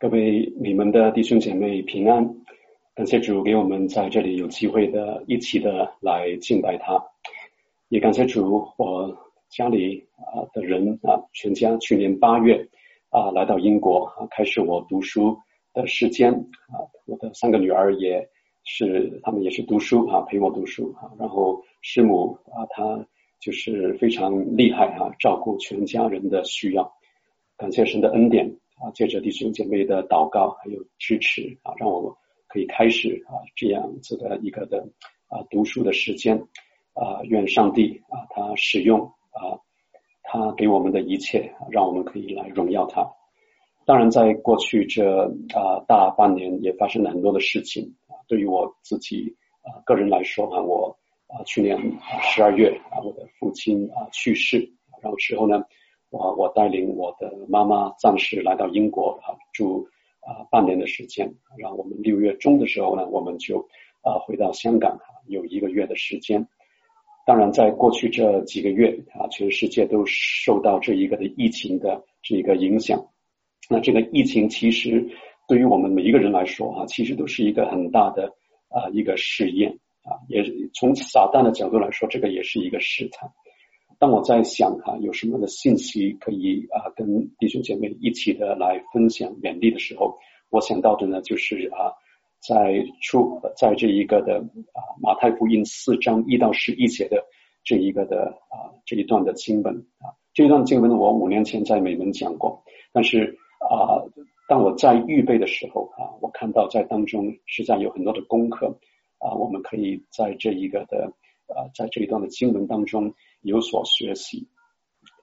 各位你们的弟兄姐妹平安，感谢主给我们在这里有机会的一起的来敬拜他，也感谢主我家里啊的人啊全家去年八月啊来到英国啊开始我读书的时间啊，我的三个女儿也是他们也是读书啊陪我读书啊，然后师母啊她就是非常厉害啊照顾全家人的需要，感谢神的恩典。啊，借着弟兄姐妹的祷告还有支持啊，让我可以开始啊这样子的一个的啊读书的时间啊，愿上帝啊他使用啊他给我们的一切，让我们可以来荣耀他。当然，在过去这啊大半年也发生了很多的事情啊，对于我自己啊个人来说啊，我啊去年十二月啊我的父亲啊去世，然后之后呢。我我带领我的妈妈暂时来到英国啊住啊半年的时间，然后我们六月中的时候呢，我们就啊回到香港有一个月的时间。当然，在过去这几个月啊，全世界都受到这一个的疫情的这一个影响。那这个疫情其实对于我们每一个人来说啊，其实都是一个很大的啊一个试验啊，也从撒旦的角度来说，这个也是一个试探。当我在想哈、啊，有什么的信息可以啊跟弟兄姐妹一起的来分享勉励的时候，我想到的呢就是啊，在出在这一个的啊马太福音四章一到十一节的这一个的啊这一段的经文啊，这一段经文我五年前在美门讲过，但是啊当我在预备的时候啊，我看到在当中实在有很多的功课啊，我们可以在这一个的啊在这一段的经文当中。有所学习，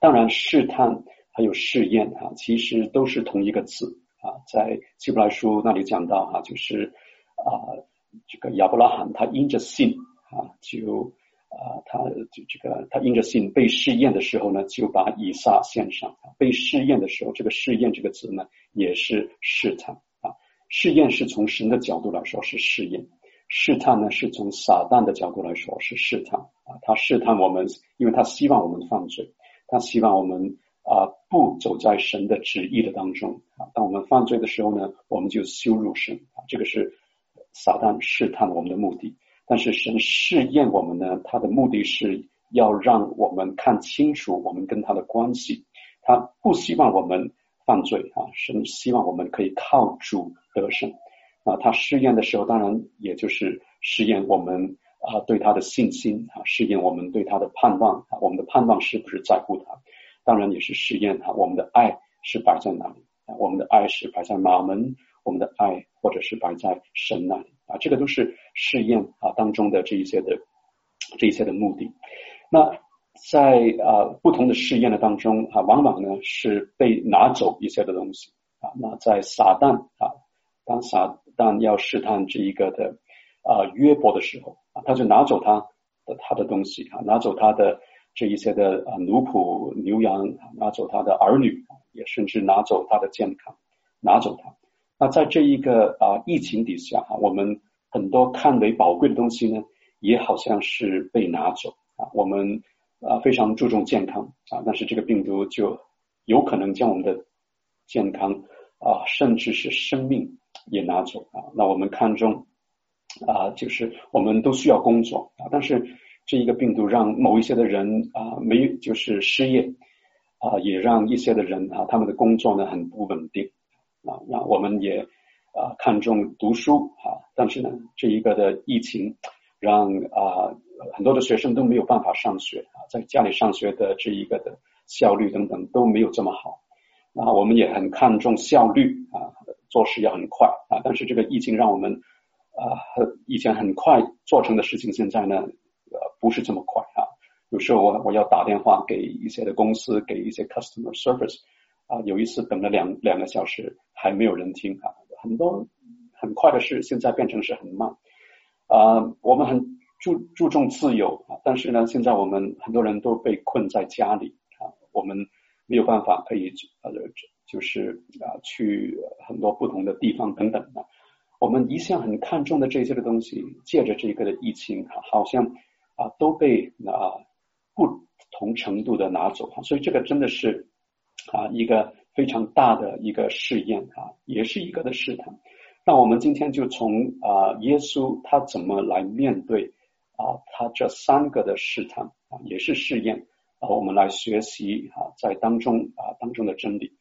当然试探还有试验哈，其实都是同一个字啊。在希伯来书那里讲到哈，就是啊，这个亚伯拉罕他因着信啊，就啊，他就这个他因着信被试验的时候呢，就把以撒献上。被试验的时候，这个试验这个词呢，也是试探啊。试验是从神的角度来说是试验。试探呢，是从撒旦的角度来说是试探啊，他试探我们，因为他希望我们犯罪，他希望我们啊不走在神的旨意的当中啊。当我们犯罪的时候呢，我们就羞辱神啊，这个是撒旦试探我们的目的。但是神试验我们呢，他的目的是要让我们看清楚我们跟他的关系，他不希望我们犯罪啊，神希望我们可以靠主得胜。啊，他试验的时候，当然也就是试验我们啊对他的信心啊，试验我们对他的盼望，我们的盼望是不是在乎他？当然也是试验啊，我们的爱是摆在哪里？我们的爱是摆在马门，我们的爱或者是摆在神那里啊，这个都是试验啊当中的这一些的这一些的目的。那在啊不同的试验的当中啊，往往呢是被拿走一些的东西啊。那在撒旦啊，当撒但要试探这一个的啊约伯的时候啊，他就拿走他的他的东西啊，拿走他的这一些的啊奴仆牛羊，拿走他的儿女，也甚至拿走他的健康，拿走他。那在这一个啊疫情底下哈，我们很多看为宝贵的东西呢，也好像是被拿走啊。我们啊非常注重健康啊，但是这个病毒就有可能将我们的健康啊，甚至是生命。也拿走啊，那我们看重啊，就是我们都需要工作啊，但是这一个病毒让某一些的人啊没有就是失业啊，也让一些的人啊他们的工作呢很不稳定啊，那我们也啊看重读书啊，但是呢这一个的疫情让啊很多的学生都没有办法上学啊，在家里上学的这一个的效率等等都没有这么好，那我们也很看重效率啊。做事要很快啊，但是这个疫情让我们啊，以前很快做成的事情，现在呢，呃，不是这么快啊。有时候我我要打电话给一些的公司，给一些 customer service 啊，有一次等了两两个小时还没有人听啊。很多很快的事，现在变成是很慢啊。我们很注注重自由啊，但是呢，现在我们很多人都被困在家里啊，我们没有办法可以呃。就是啊，去很多不同的地方等等的，我们一向很看重的这些的东西，借着这个的疫情，好像啊都被啊不同程度的拿走，所以这个真的是啊一个非常大的一个试验啊，也是一个的试探。那我们今天就从啊耶稣他怎么来面对啊他这三个的试探啊，也是试验啊，我们来学习啊在当中啊当中的真理。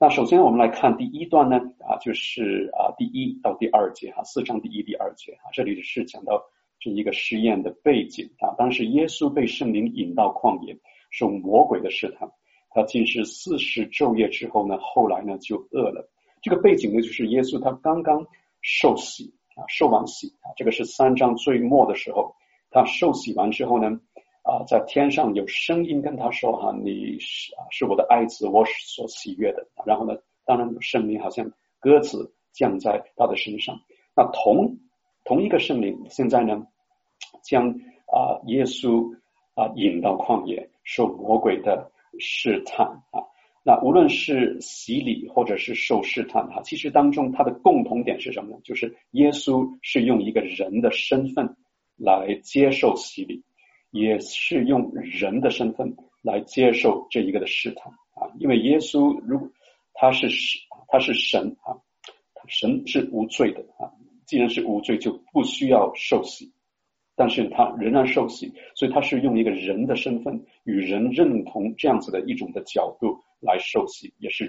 那首先我们来看第一段呢啊，就是啊第一到第二节哈，四章第一第二节哈，这里是讲到这一个试验的背景啊，当时耶稣被圣灵引到旷野，受魔鬼的试探。他禁食四十昼夜之后呢，后来呢就饿了。这个背景呢，就是耶稣他刚刚受洗啊，受完洗啊，这个是三章最末的时候，他受洗完之后呢，啊，在天上有声音跟他说：“哈，你是啊，是我的爱子，我所喜悦的。”然后呢，当然圣灵好像鸽子降在他的身上。那同同一个圣灵现在呢，将啊耶稣啊引到旷野，受魔鬼的。试探啊，那无论是洗礼或者是受试探哈，其实当中它的共同点是什么呢？就是耶稣是用一个人的身份来接受洗礼，也是用人的身份来接受这一个的试探啊。因为耶稣如果他是，他是神啊，神是无罪的啊。既然是无罪，就不需要受洗。但是他仍然受洗，所以他是用一个人的身份与人认同这样子的一种的角度来受洗，也是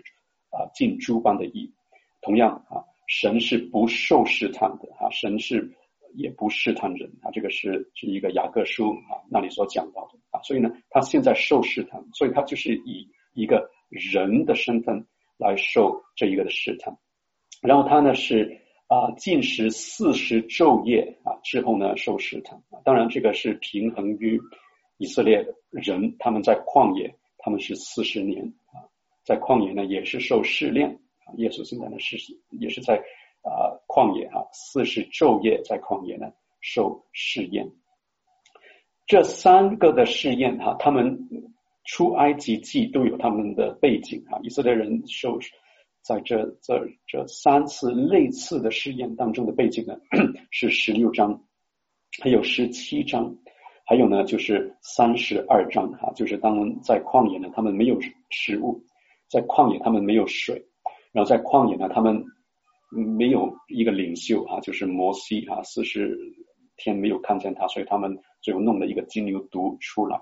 啊尽诸般的义。同样啊，神是不受试探的啊，神是也不试探人啊，这个是是一个雅各书啊那里所讲到的啊。所以呢，他现在受试探，所以他就是以一个人的身份来受这一个的试探，然后他呢是。啊，禁食四十昼夜啊，之后呢，受试探。当然，这个是平衡于以色列人，他们在旷野，他们是四十年啊，在旷野呢也是受试炼啊。耶稣现在呢是也是在啊旷野啊，四十昼夜在旷野呢受试验。这三个的试验哈，他们出埃及记都有他们的背景啊，以色列人受。在这这这三次类似的试验当中的背景呢，是十六章，还有十七章，还有呢就是三十二章哈，就是当在旷野呢，他们没有食物，在旷野他们没有水，然后在旷野呢，他们没有一个领袖哈，就是摩西哈，四十天没有看见他，所以他们最后弄了一个金牛犊出来。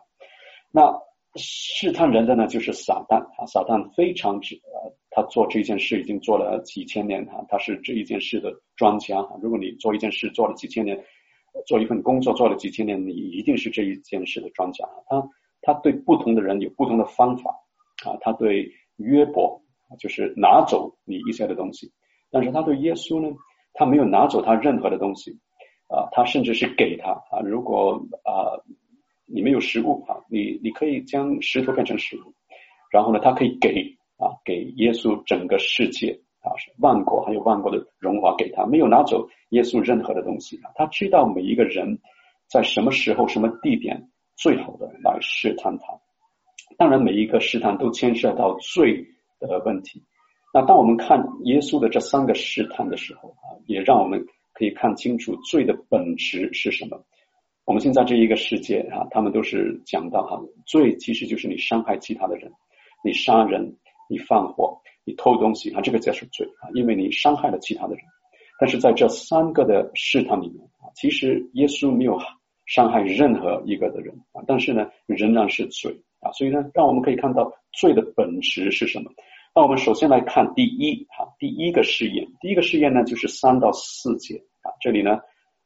那试探人的呢，就是撒旦啊，撒旦非常之呃。他做这件事已经做了几千年哈，他是这一件事的专家。如果你做一件事做了几千年，做一份工作做了几千年，你一定是这一件事的专家。他他对不同的人有不同的方法啊。他对约伯就是拿走你一些的东西，但是他对耶稣呢，他没有拿走他任何的东西啊，他甚至是给他啊。如果啊你没有食物啊，你你可以将石头变成食物，然后呢，他可以给。啊，给耶稣整个世界啊，是万国还有万国的荣华给他，没有拿走耶稣任何的东西啊。他知道每一个人在什么时候、什么地点最好的来试探他。当然，每一个试探都牵涉到罪的问题。那当我们看耶稣的这三个试探的时候啊，也让我们可以看清楚罪的本质是什么。我们现在这一个世界啊，他们都是讲到哈，罪其实就是你伤害其他的人，你杀人。你放火，你偷东西啊，这个才是罪啊，因为你伤害了其他的人。但是在这三个的试探里面啊，其实耶稣没有伤害任何一个的人啊，但是呢，仍然是罪啊。所以呢，让我们可以看到罪的本质是什么。那我们首先来看第一哈，第一个试验，第一个试验呢，就是三到四节啊，这里呢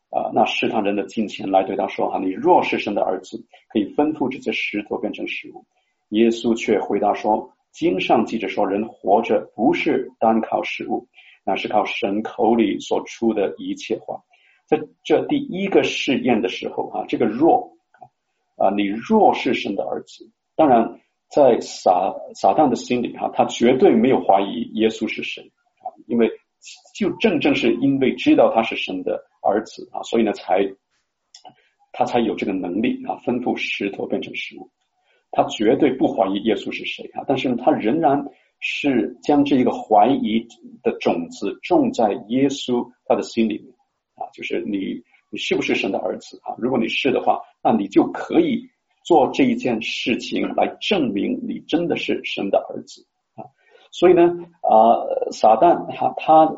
啊，那试探人的近前来对他说哈，你若是神的儿子，可以吩咐这些石头变成食物。耶稣却回答说。经上记着说，人活着不是单靠食物，那是靠神口里所出的一切话。在这第一个试验的时候，哈，这个若啊，你若是神的儿子，当然在撒撒旦的心里，哈，他绝对没有怀疑耶稣是神啊，因为就正正是因为知道他是神的儿子啊，所以呢，才他才有这个能力啊，吩咐石头变成食物。他绝对不怀疑耶稣是谁啊，但是呢，他仍然是将这一个怀疑的种子种在耶稣他的心里面啊，就是你你是不是神的儿子啊？如果你是的话，那你就可以做这一件事情来证明你真的是神的儿子啊。所以呢，啊、撒旦哈他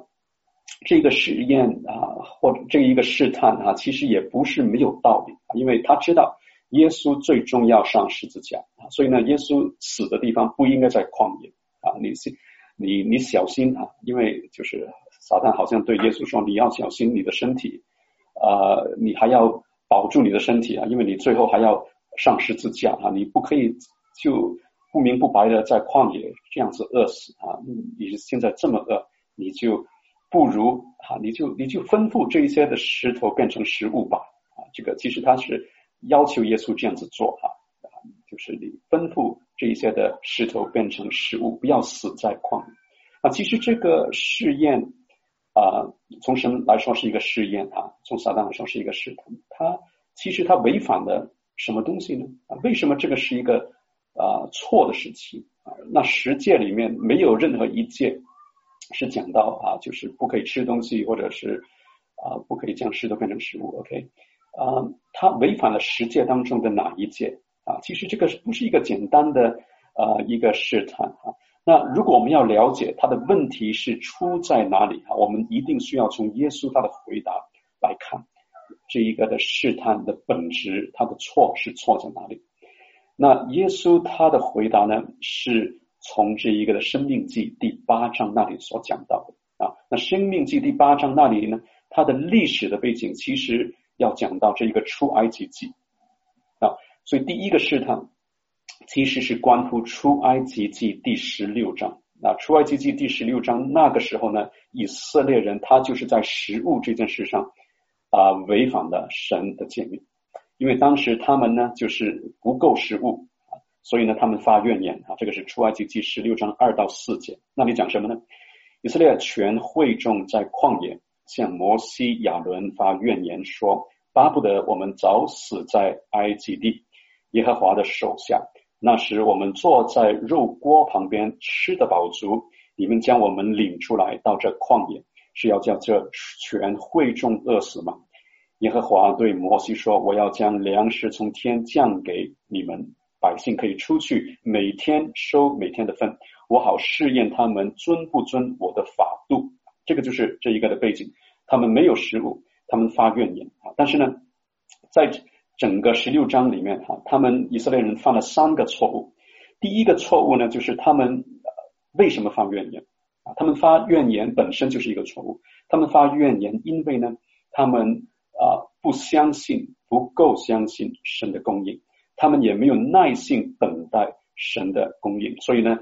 这个实验啊，或者这一个试探啊，其实也不是没有道理，因为他知道耶稣最终要上十字架啊，所以呢，耶稣死的地方不应该在旷野啊，你你你小心啊，因为就是撒旦好像对耶稣说，你要小心你的身体啊、你还要保住你的身体啊，因为你最后还要上十字架啊，你不可以就。不明不白的在旷野这样子饿死啊！你现在这么饿，你就不如啊，你就你就吩咐这一些的石头变成食物吧啊！这个其实他是要求耶稣这样子做哈啊，就是你吩咐这一些的石头变成食物，不要死在旷野啊！其实这个试验啊，从神来说是一个试验啊，从撒旦来说是一个试探，他其实他违反了什么东西呢？啊，为什么这个是一个？啊，错的时期啊，那十诫里面没有任何一诫是讲到啊，就是不可以吃东西，或者是啊，不可以将石头变成食物。OK，啊，他违反了十诫当中的哪一诫啊？其实这个不是一个简单的啊一个试探啊。那如果我们要了解他的问题是出在哪里啊，我们一定需要从耶稣他的回答来看这一个的试探的本质，他的错是错在哪里？那耶稣他的回答呢，是从这一个的生命记第八章那里所讲到的啊。那生命记第八章那里呢，它的历史的背景其实要讲到这一个出埃及记啊。所以第一个试探其实是关乎出埃及记第十六章。那出埃及记第十六章那个时候呢，以色列人他就是在食物这件事上啊违反了神的诫命。因为当时他们呢，就是不够食物啊，所以呢，他们发怨言啊。这个是出埃及记十六章二到四节。那里讲什么呢？以色列全会众在旷野向摩西、亚伦发怨言，说：巴不得我们早死在埃及地，耶和华的手下。那时我们坐在肉锅旁边，吃得饱足。你们将我们领出来到这旷野，是要叫这全会众饿死吗？耶和华对摩西说：“我要将粮食从天降给你们，百姓可以出去，每天收每天的分，我好试验他们遵不遵我的法度。”这个就是这一个的背景。他们没有食物，他们发怨言啊。但是呢，在整个十六章里面哈，他们以色列人犯了三个错误。第一个错误呢，就是他们为什么发怨言啊？他们发怨言本身就是一个错误。他们发怨言，因为呢，他们。啊，不相信，不够相信神的供应，他们也没有耐性等待神的供应，所以呢，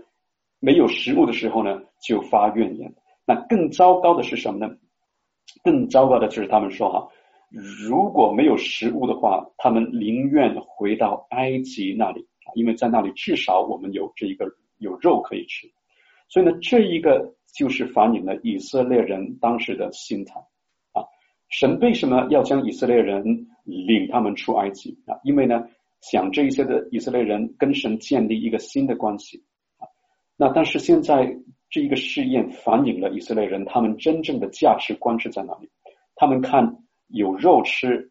没有食物的时候呢，就发怨言。那更糟糕的是什么呢？更糟糕的就是他们说哈，如果没有食物的话，他们宁愿回到埃及那里，因为在那里至少我们有这一个有肉可以吃。所以呢，这一个就是反映了以色列人当时的心态啊。神为什么要将以色列人领他们出埃及啊？因为呢，想这一些的以色列人跟神建立一个新的关系啊。那但是现在这一个试验反映了以色列人他们真正的价值观是在哪里？他们看有肉吃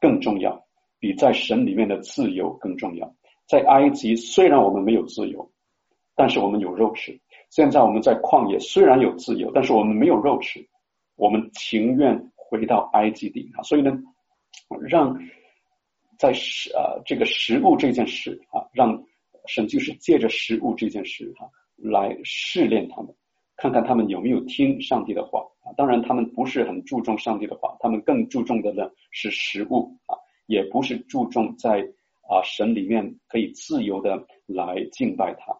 更重要，比在神里面的自由更重要。在埃及虽然我们没有自由，但是我们有肉吃。现在我们在旷野虽然有自由，但是我们没有肉吃，我们情愿。回到埃及地啊，所以呢，让在食啊这个食物这件事啊，让神就是借着食物这件事啊来试炼他们，看看他们有没有听上帝的话啊。当然，他们不是很注重上帝的话，他们更注重的呢是食物啊，也不是注重在啊神里面可以自由的来敬拜他。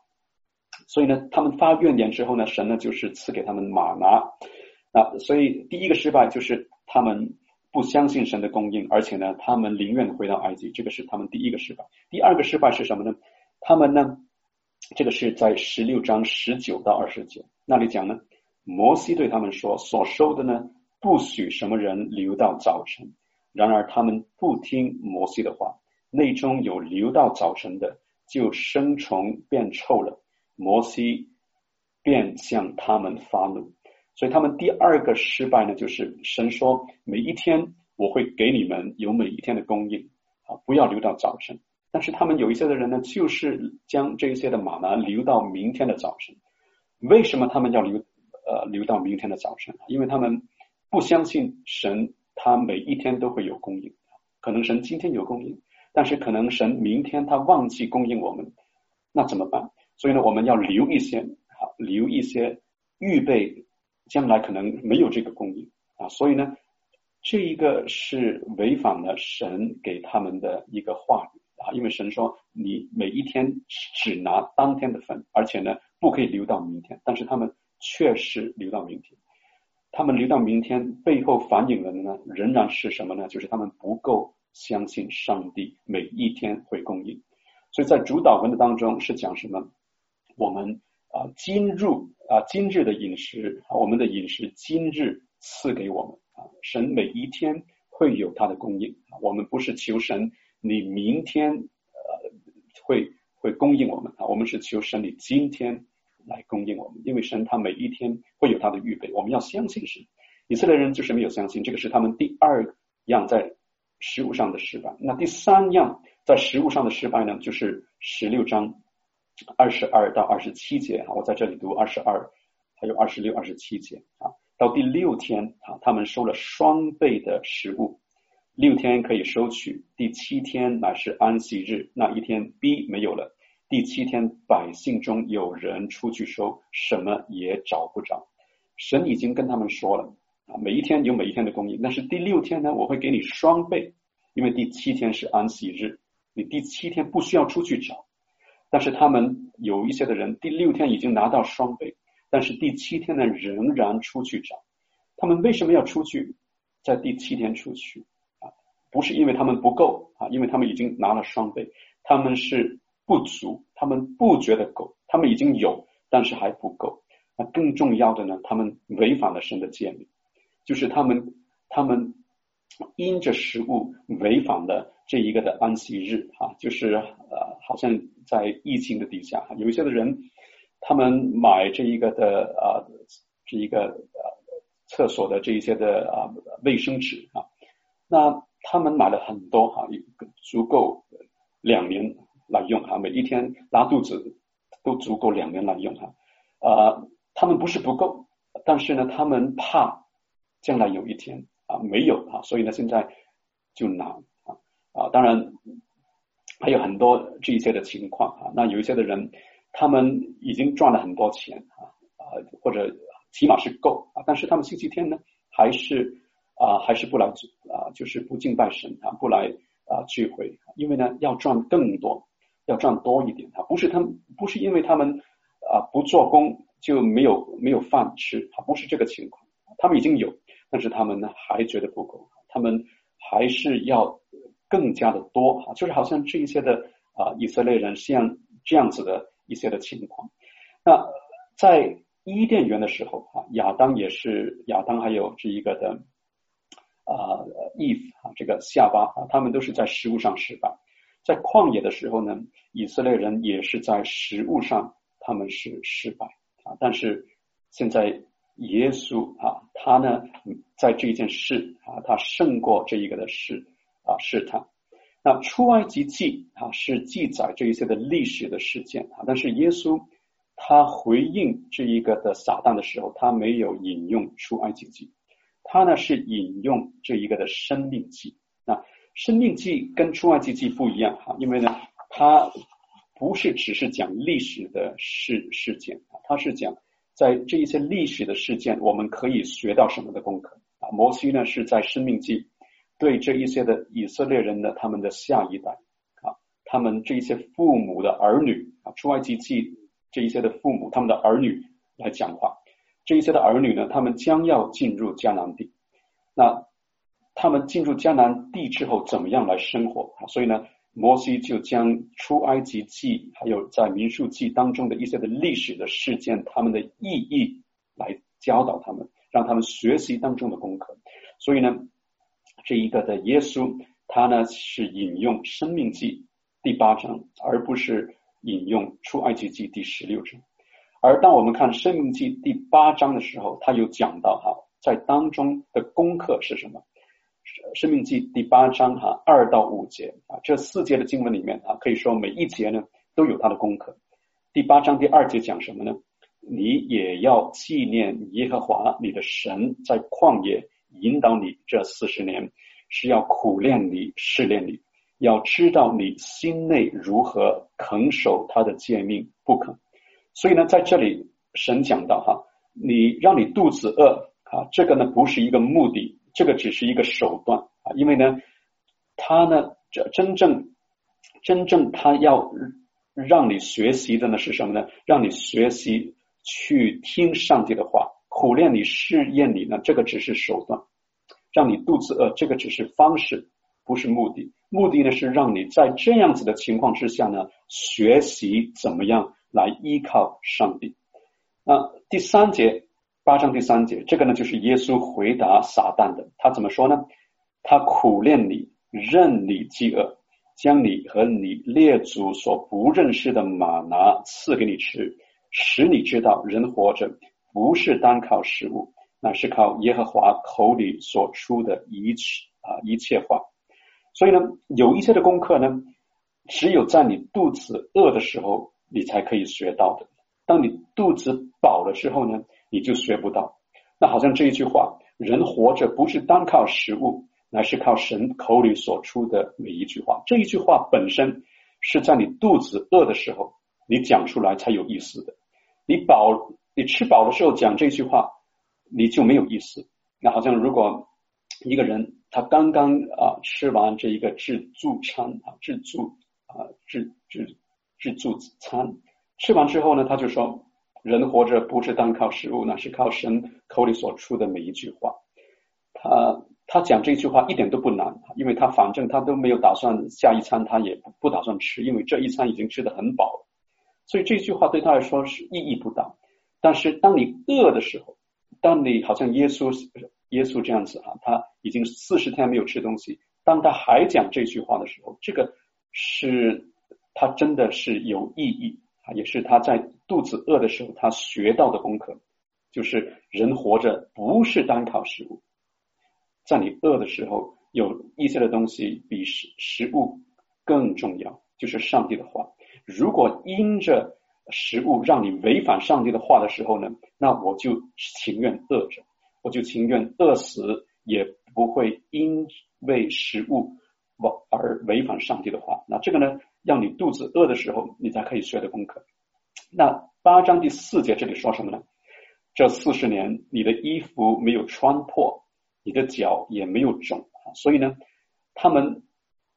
所以呢，他们发怨言之后呢，神呢就是赐给他们马拿啊。所以第一个失败就是。他们不相信神的供应，而且呢，他们宁愿回到埃及，这个是他们第一个失败。第二个失败是什么呢？他们呢，这个是在十六章十九到二十节那里讲呢。摩西对他们说：“所收的呢，不许什么人留到早晨。然而他们不听摩西的话，内中有留到早晨的，就生虫变臭了。摩西便向他们发怒。”所以他们第二个失败呢，就是神说每一天我会给你们有每一天的供应啊，不要留到早晨。但是他们有一些的人呢，就是将这些的马呢留到明天的早晨。为什么他们要留呃留到明天的早晨？因为他们不相信神，他每一天都会有供应。可能神今天有供应，但是可能神明天他忘记供应我们，那怎么办？所以呢，我们要留一些啊，留一些预备，将来可能没有这个供应啊。所以呢，这一个是违反了神给他们的一个话语。啊，因为神说你每一天只拿当天的份，而且呢不可以留到明天。但是他们确实留到明天，他们留到明天背后反映的呢仍然是什么呢？就是他们不够相信上帝每一天会供应。所以在主导文的当中是讲什么？我们啊今日啊今日的饮食我们的饮食今日赐给我们啊，神每一天会有他的供应，我们不是求神。你明天呃会会供应我们啊，我们是求神你今天来供应我们，因为神他每一天会有他的预备，我们要相信神。以色列人就是没有相信，这个是他们第二样在食物上的失败。那第三样在食物上的失败呢，就是十六章二十二到二十七节啊，我在这里读二十二，还有二十六、二十七节啊，到第六天啊，他们收了双倍的食物。六天可以收取，第七天乃是安息日，那一天 B 没有了。第七天百姓中有人出去收，什么也找不着。神已经跟他们说了啊，每一天有每一天的供应，但是第六天呢，我会给你双倍，因为第七天是安息日，你第七天不需要出去找。但是他们有一些的人，第六天已经拿到双倍，但是第七天呢仍然出去找。他们为什么要出去，在第七天出去啊？不是因为他们不够啊，因为他们已经拿了双倍，他们是不足，他们不觉得够，他们已经有，但是还不够。那更重要的呢，他们违反了神的诫命，就是他们他们因着食物违反了这一个的安息日啊，就是呃，好像在疫情的底下，有一些的人他们买这一个的啊，这一个呃厕所的这一些的啊卫生纸啊，那。他们买了很多哈，一个足够两年来用哈，每一天拉肚子都足够两年来用哈。啊，他们不是不够，但是呢，他们怕将来有一天啊没有啊，所以呢，现在就拿啊。当然还有很多这一些的情况啊，那有一些的人，他们已经赚了很多钱啊啊，或者起码是够啊，但是他们星期天呢还是。啊，还是不来啊，就是不敬拜神啊，不来啊聚会，因为呢要赚更多，要赚多一点啊，不是他们不是因为他们啊不做工就没有没有饭吃啊，不是这个情况，他们已经有，但是他们呢还觉得不够，他们还是要更加的多啊，就是好像这一些的啊以色列人像这样子的一些的情况。那在伊甸园的时候啊，亚当也是亚当还有这一个的。啊，Eve 啊，这个夏巴啊，他们都是在食物上失败。在旷野的时候呢，以色列人也是在食物上他们是失败啊。但是现在耶稣啊，他呢，在这件事啊，他胜过这一个的事啊试探。那出埃及记啊是记载这一些的历史的事件啊，但是耶稣他回应这一个的撒旦的时候，他没有引用出埃及记。他呢是引用这一个的生命记，那生命记跟出埃及记不一样哈，因为呢，它不是只是讲历史的事事件啊，它是讲在这一些历史的事件，我们可以学到什么的功课啊。摩西呢是在生命记对这一些的以色列人的他们的下一代啊，他们这一些父母的儿女啊，出埃及记这一些的父母他们的儿女来讲话。这一些的儿女呢，他们将要进入迦南地。那他们进入迦南地之后，怎么样来生活？所以呢，摩西就将出埃及记还有在民数记当中的一些的历史的事件，他们的意义来教导他们，让他们学习当中的功课。所以呢，这一个的耶稣，他呢是引用生命记第八章，而不是引用出埃及记第十六章。而当我们看《生命记》第八章的时候，他有讲到哈，在当中的功课是什么？《生命记》第八章哈二到五节啊，这四节的经文里面啊，可以说每一节呢都有它的功课。第八章第二节讲什么呢？你也要纪念耶和华你的神在旷野引导你这四十年，是要苦练你、试炼你，要知道你心内如何肯守他的诫命不肯。所以呢，在这里神讲到哈，你让你肚子饿啊，这个呢不是一个目的，这个只是一个手段啊，因为呢，他呢这真正真正他要让你学习的呢是什么呢？让你学习去听上帝的话，苦练你、试验你呢，这个只是手段。让你肚子饿，这个只是方式，不是目的。目的呢是让你在这样子的情况之下呢，学习怎么样来依靠上帝。那第三节，八章第三节，这个呢就是耶稣回答撒旦的，他怎么说呢？他苦练你，任你饥饿，将你和你列祖所不认识的马拿赐给你吃，使你知道人活着不是单靠食物。那是靠耶和华口里所出的一切啊一切话，所以呢，有一些的功课呢，只有在你肚子饿的时候，你才可以学到的。当你肚子饱了之后呢，你就学不到。那好像这一句话，人活着不是单靠食物，乃是靠神口里所出的每一句话。这一句话本身是在你肚子饿的时候，你讲出来才有意思的。你饱，你吃饱的时候讲这句话。你就没有意思。那好像如果一个人他刚刚啊吃完这一个自助餐啊自助啊自自自助餐，吃完之后呢，他就说：人活着不是单靠食物，那是靠神口里所出的每一句话。他他讲这句话一点都不难，因为他反正他都没有打算下一餐，他也不打算吃，因为这一餐已经吃得很饱了，所以这句话对他来说是意义不大。但是当你饿的时候，当你好像耶稣耶稣这样子啊，他已经四十天没有吃东西。当他还讲这句话的时候，这个是他真的是有意义啊，也是他在肚子饿的时候他学到的功课，就是人活着不是单靠食物，在你饿的时候，有一些的东西比食食物更重要，就是上帝的话。如果因着食物让你违反上帝的话的时候呢，那我就情愿饿着，我就情愿饿死，也不会因为食物而违反上帝的话。那这个呢，让你肚子饿的时候，你才可以学的功课。那八章第四节这里说什么呢？这四十年，你的衣服没有穿破，你的脚也没有肿，所以呢，他们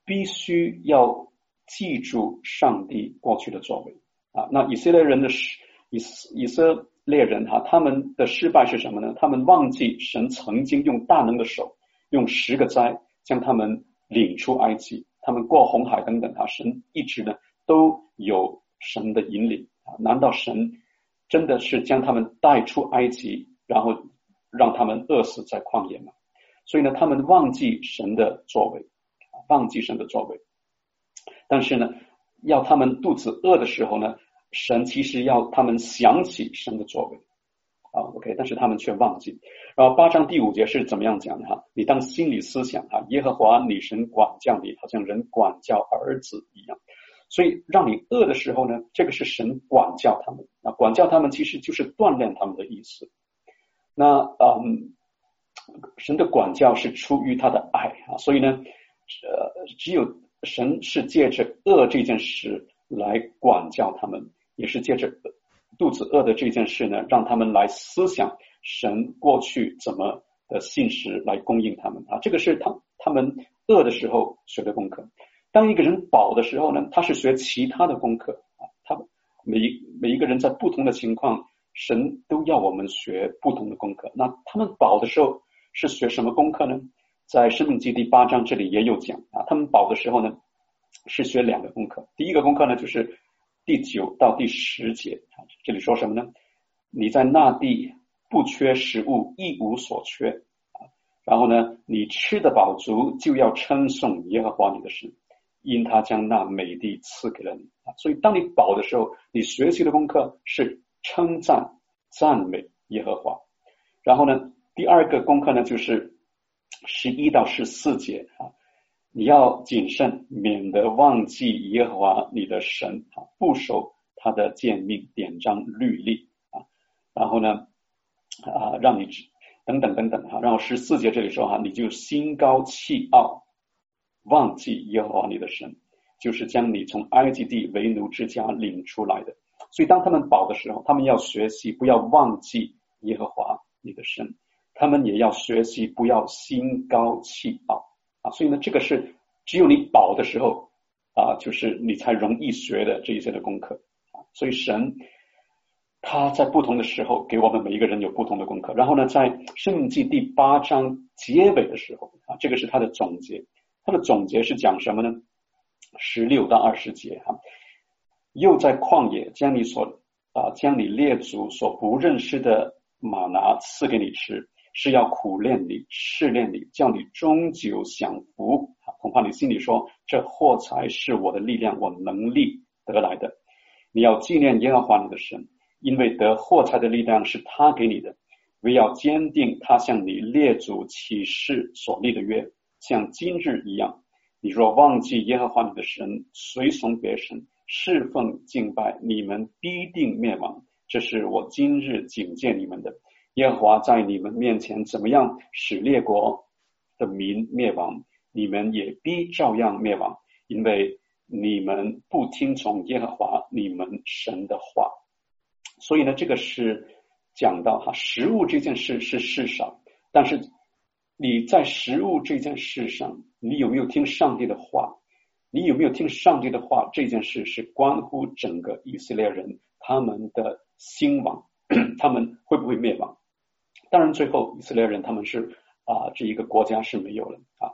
必须要记住上帝过去的作为。啊，那以色列人的失以以色列人哈，他们的失败是什么呢？他们忘记神曾经用大能的手，用十个灾将他们领出埃及，他们过红海等等啊，神一直呢都有神的引领啊。难道神真的是将他们带出埃及，然后让他们饿死在旷野吗？所以呢，他们忘记神的作为，忘记神的作为，但是呢。要他们肚子饿的时候呢，神其实要他们想起神的作为啊，OK，但是他们却忘记。然后八章第五节是怎么样讲的哈？你当心里思想哈，耶和华女神管教你，好像人管教儿子一样。所以让你饿的时候呢，这个是神管教他们啊，管教他们其实就是锻炼他们的意思。那嗯，神的管教是出于他的爱啊，所以呢，呃，只有。神是借着饿这件事来管教他们，也是借着肚子饿的这件事呢，让他们来思想神过去怎么的信实来供应他们啊。这个是他他们饿的时候学的功课。当一个人饱的时候呢，他是学其他的功课啊。他每每一个人在不同的情况，神都要我们学不同的功课。那他们饱的时候是学什么功课呢？在《生命记》第八章这里也有讲啊，他们饱的时候呢，是学两个功课。第一个功课呢，就是第九到第十节啊，这里说什么呢？你在那地不缺食物，一无所缺啊。然后呢，你吃得饱足，就要称颂耶和华你的神，因他将那美地赐给了你啊。所以，当你饱的时候，你学习的功课是称赞、赞美耶和华。然后呢，第二个功课呢，就是。十一到十四节啊，你要谨慎，免得忘记耶和华你的神啊，不守他的诫命、典章、律例啊。然后呢，啊，让你等等等等哈，然后十四节这里说哈，你就心高气傲，忘记耶和华你的神，就是将你从埃及地为奴之家领出来的。所以当他们保的时候，他们要学习不要忘记耶和华你的神，他们也要学习不要心高气傲啊。所以呢，这个是只有你饱的时候啊，就是你才容易学的这一些的功课啊。所以神。他在不同的时候给我们每一个人有不同的功课。然后呢，在《申命记》第八章结尾的时候啊，这个是他的总结。他的总结是讲什么呢？十六到二十节哈，又在旷野将你所啊将你列祖所不认识的吗哪赐给你吃，是要苦练你、试炼你，叫你终究享福。恐怕你心里说：这货财是我的力量、我能力得来的。你要纪念耶和华你的神。因为得货财的力量是他给你的，唯要坚定他向你列祖起誓所立的约，像今日一样。你若忘记耶和华你的神，随从别神，侍奉敬拜，你们必定灭亡。这是我今日警戒你们的。耶和华在你们面前怎么样使列国的民灭亡，你们也必照样灭亡，因为你们不听从耶和华你们神的话。所以呢，这个是讲到哈，食物这件事是事少，但是你在食物这件事上，你有没有听上帝的话？你有没有听上帝的话？这件事是关乎整个以色列人他们的兴亡，他们会不会灭亡？当然，最后以色列人他们是啊，这一个国家是没有了啊，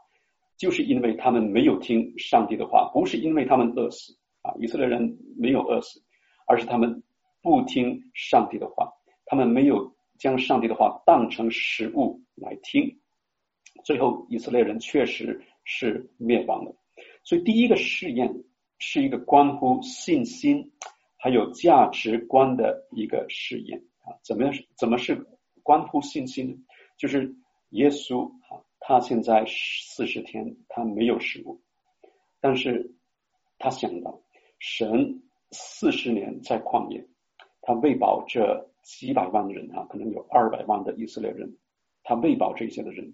就是因为他们没有听上帝的话，不是因为他们饿死啊，以色列人没有饿死，而是他们。不听上帝的话，他们没有将上帝的话当成食物来听，最后以色列人确实是灭亡了。所以第一个试验是一个关乎信心还有价值观的一个试验啊。怎么样？怎么是关乎信心？就是耶稣啊，他现在四十天他没有食物，但是他想到神四十年在旷野。他喂饱这几百万人啊，可能有二百万的以色列人，他喂饱这些的人，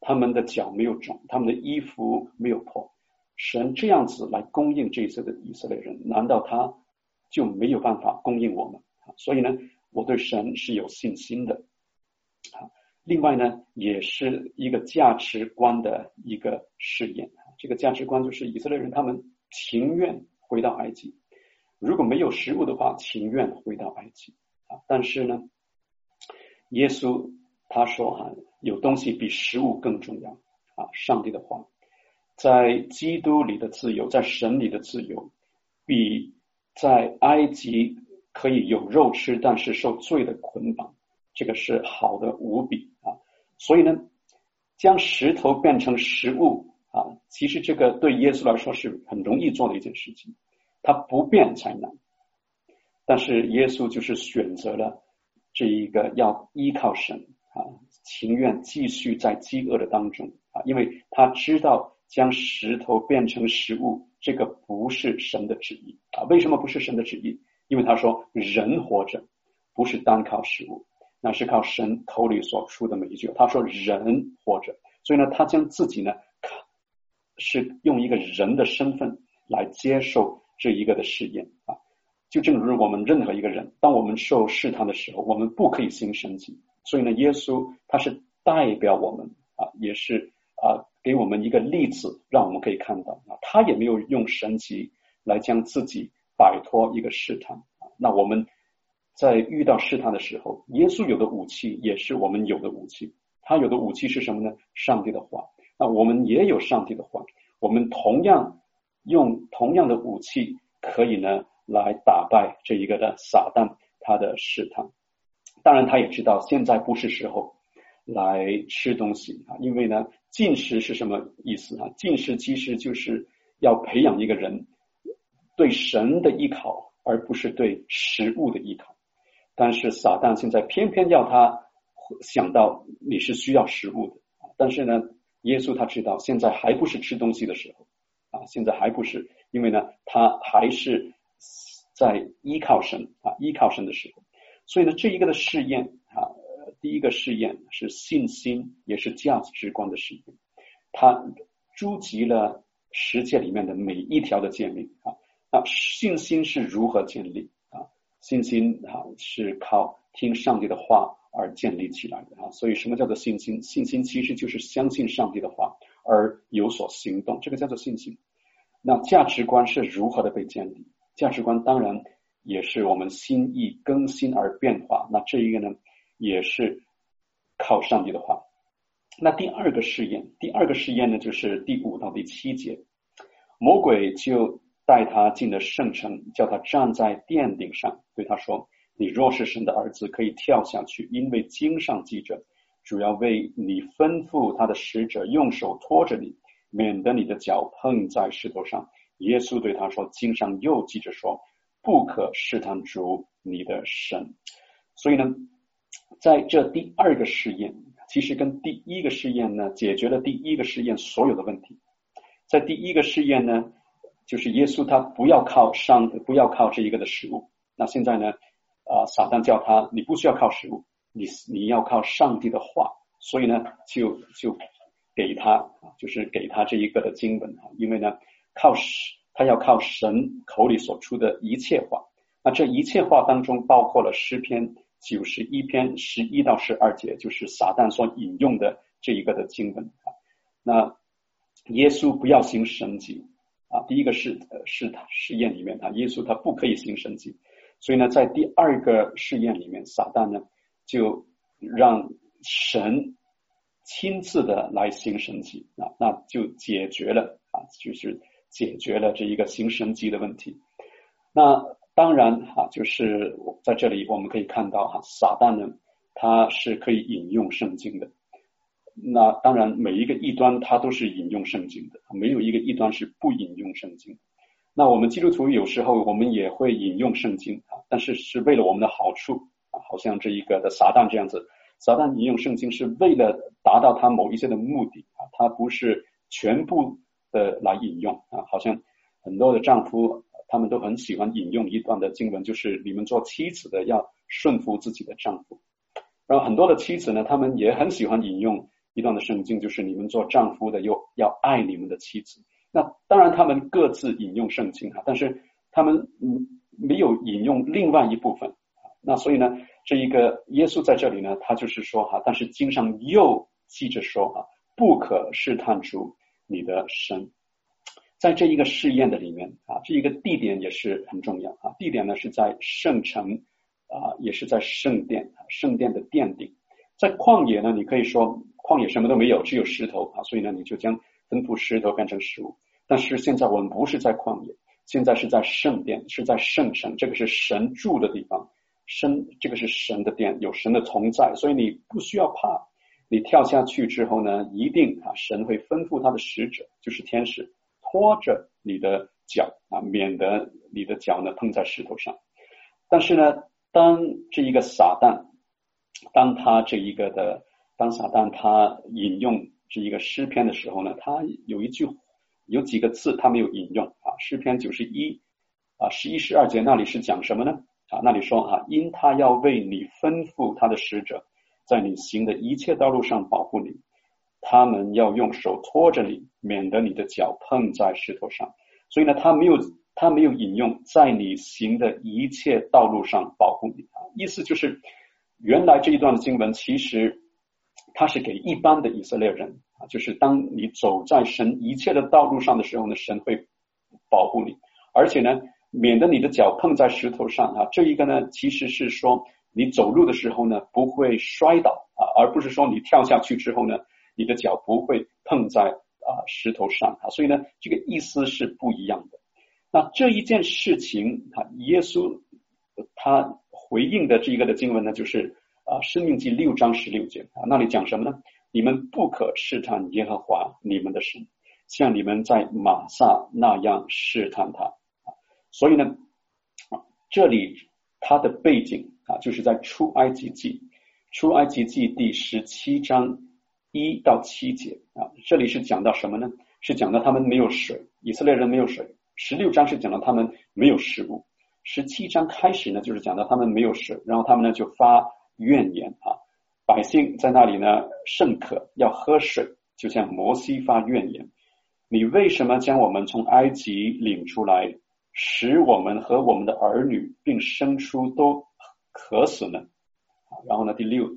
他们的脚没有肿，他们的衣服没有破，神这样子来供应这些的以色列人，难道他就没有办法供应我们？所以呢，我对神是有信心的。啊，另外呢，也是一个价值观的一个试验。这个价值观就是以色列人他们情愿回到埃及。如果没有食物的话，情愿回到埃及啊！但是呢，耶稣他说哈，有东西比食物更重要啊！上帝的话，在基督里的自由，在神里的自由，比在埃及可以有肉吃，但是受罪的捆绑，这个是好的无比啊！所以呢，将石头变成食物啊，其实这个对耶稣来说是很容易做的一件事情。他不变才难，但是耶稣就是选择了这一个要依靠神啊，情愿继续在饥饿的当中啊，因为他知道将石头变成食物，这个不是神的旨意啊。为什么不是神的旨意？因为他说人活着不是单靠食物，那是靠神口里所出的每一句。他说人活着，所以呢，他将自己呢是用一个人的身份来接受。这一个的试验啊，就正如我们任何一个人，当我们受试探的时候，我们不可以行神迹。所以呢，耶稣他是代表我们啊，也是啊，给我们一个例子，让我们可以看到啊，他也没有用神迹来将自己摆脱一个试探。那我们在遇到试探的时候，耶稣有的武器也是我们有的武器。他有的武器是什么呢？上帝的话。那我们也有上帝的话，我们同样。用同样的武器，可以呢来打败这一个的撒旦他的试探。当然，他也知道现在不是时候来吃东西啊，因为呢进食是什么意思啊？进食其实就是要培养一个人对神的依靠，而不是对食物的依靠。但是撒旦现在偏偏要他想到你是需要食物的，但是呢，耶稣他知道现在还不是吃东西的时候。啊，现在还不是，因为呢，他还是在依靠神啊，依靠神的时候，所以呢，这一个的试验啊，第一个试验是信心，也是价值观的试验。他诛集了十诫里面的每一条的诫命啊。那信心是如何建立？信心啊是靠听上帝的话而建立起来的啊。所以什么叫做信心？信心其实就是相信上帝的话而有所行动，这个叫做信心。那价值观是如何的被建立？价值观当然也是我们心意更新而变化。那这一个呢，也是靠上帝的话。那第二个试验，第二个试验呢，就是第五到第七节，魔鬼就带他进了圣城，叫他站在殿顶上，对他说：“你若是神的儿子，可以跳下去，因为经上记着，主要为你吩咐他的使者用手托着你。”免得你的脚碰在石头上。耶稣对他说：“经上又记着说，不可试探主你的神。”所以呢，在这第二个试验，其实跟第一个试验呢，解决了第一个试验所有的问题。在第一个试验呢，就是耶稣他不要靠上，不要靠这一个的食物。那现在呢，啊、撒旦叫他，你不需要靠食物，你你要靠上帝的话。所以呢，就就。给他，就是给他这一个的经文啊，因为呢，靠神，他要靠神口里所出的一切话。那这一切话当中，包括了诗篇九十一篇十一到十二节，就是撒旦所引用的这一个的经文啊。那耶稣不要行神迹啊，第一个是是他试验里面啊，耶稣他不可以行神迹，所以呢，在第二个试验里面，撒旦呢就让神。亲自的来行神迹啊，那就解决了啊，就是解决了这一个行神迹的问题。那当然哈，就是在这里我们可以看到哈，撒旦呢，他是可以引用圣经的。那当然每一个异端他都是引用圣经的，没有一个异端是不引用圣经。那我们基督徒有时候我们也会引用圣经啊，但是是为了我们的好处啊，好像这一个的撒旦这样子。撒旦引用圣经是为了达到他某一些的目的啊，他不是全部的来引用啊，好像很多的丈夫他们都很喜欢引用一段的经文，就是你们做妻子的要顺服自己的丈夫，然后很多的妻子呢，他们也很喜欢引用一段的圣经，就是你们做丈夫的又要爱你们的妻子。那当然他们各自引用圣经啊，但是他们嗯没有引用另外一部分，那所以呢。这一个耶稣在这里呢，他就是说哈，但是经上又记着说啊，不可试探主你的神。在这一个试验的里面啊，这一个地点也是很重要啊，地点呢是在圣城啊，也是在圣殿，圣殿的殿顶。在旷野呢，你可以说旷野什么都没有，只有石头啊，所以呢，你就将吩咐石头变成食物。但是现在我们不是在旷野，现在是在圣殿，是在圣城，这个是神住的地方。神，这个是神的殿，有神的同在，所以你不需要怕。你跳下去之后呢，一定啊，神会吩咐他的使者，就是天使，拖着你的脚啊，免得你的脚呢碰在石头上。但是呢，当这一个撒旦，当他这一个的，当撒旦他引用这一个诗篇的时候呢，他有一句，有几个字他没有引用啊，诗篇九十一啊，十一十二节那里是讲什么呢？啊，那里说啊，因他要为你吩咐他的使者，在你行的一切道路上保护你，他们要用手托着你，免得你的脚碰在石头上。所以呢，他没有他没有引用在你行的一切道路上保护你啊，意思就是原来这一段的经文其实他是给一般的以色列人啊，就是当你走在神一切的道路上的时候呢，神会保护你，而且呢。免得你的脚碰在石头上啊，这一个呢，其实是说你走路的时候呢不会摔倒啊，而不是说你跳下去之后呢，你的脚不会碰在啊石头上啊，所以呢，这个意思是不一样的。那这一件事情啊，耶稣他回应的这一个的经文呢，就是啊《生命记》六章十六节啊，那里讲什么呢？你们不可试探耶和华你们的神，像你们在玛撒那样试探他。所以呢，这里它的背景啊，就是在出埃及记，出埃及记第十七章一到七节啊，这里是讲到什么呢？是讲到他们没有水，以色列人没有水。十六章是讲到他们没有食物，十七章开始呢，就是讲到他们没有水，然后他们呢就发怨言啊，百姓在那里呢甚渴，要喝水，就像摩西发怨言：你为什么将我们从埃及领出来，使我们和我们的儿女并牲畜都渴死呢？然后呢，第六、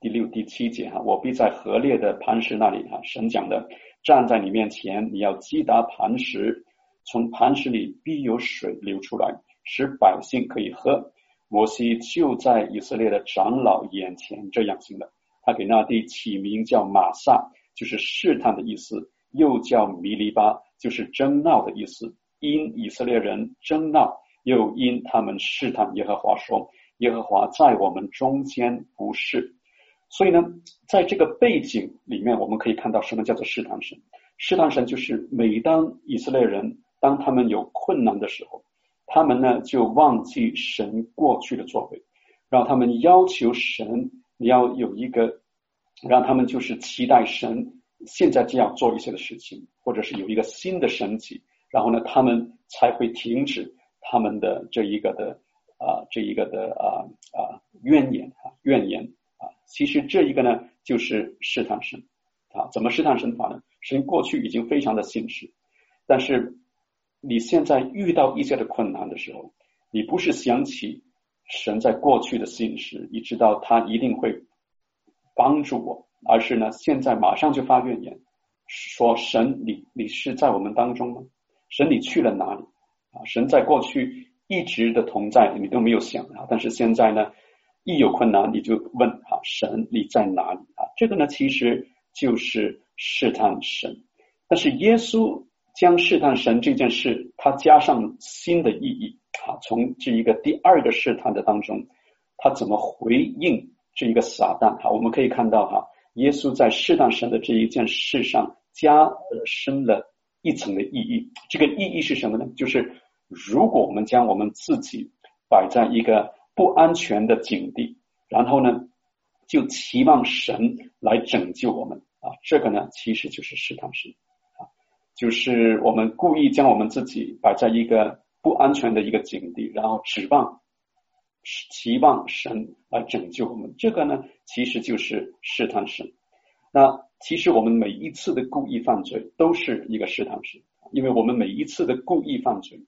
第六、第七节哈，我必在河裂的磐石那里哈，神讲的，站在你面前，你要击打磐石，从磐石里必有水流出来。使百姓可以喝。摩西就在以色列的长老眼前这样行的。他给那地起名叫玛萨，就是试探的意思；又叫米利巴，就是争闹的意思。因以色列人争闹，又因他们试探耶和华，说：“耶和华在我们中间不是。”所以呢，在这个背景里面，我们可以看到什么叫做试探神？试探神就是每当以色列人当他们有困难的时候。他们呢就忘记神过去的作为，让他们要求神，你要有一个，让他们就是期待神现在这样做一些的事情，或者是有一个新的神迹，然后呢，他们才会停止他们的这一个的啊、这一个的啊啊、怨言啊怨言啊，其实这一个呢就是试探神啊，怎么试探神法呢？神过去已经非常的信实，但是。你现在遇到一些的困难的时候，你不是想起神在过去的信实，你知道他一定会帮助我，而是呢，现在马上就发怨言，说神你你是在我们当中吗？神你去了哪里？啊，神在过去一直的同在，你都没有想啊，但是现在呢，一有困难你就问啊，神你在哪里啊？这个呢，其实就是试探神，但是耶稣。将试探神这件事，他加上新的意义啊，从这一个第二个试探的当中，他怎么回应这一个撒旦？哈，我们可以看到哈，耶稣在试探神的这一件事上加深了一层的意义。这个意义是什么呢？就是如果我们将我们自己摆在一个不安全的境地，然后呢，就期望神来拯救我们啊，这个呢，其实就是试探神。就是我们故意将我们自己摆在一个不安全的一个境地，然后指望、期望神来拯救我们。这个呢，其实就是试探神。那其实我们每一次的故意犯罪都是一个试探神，因为我们每一次的故意犯罪，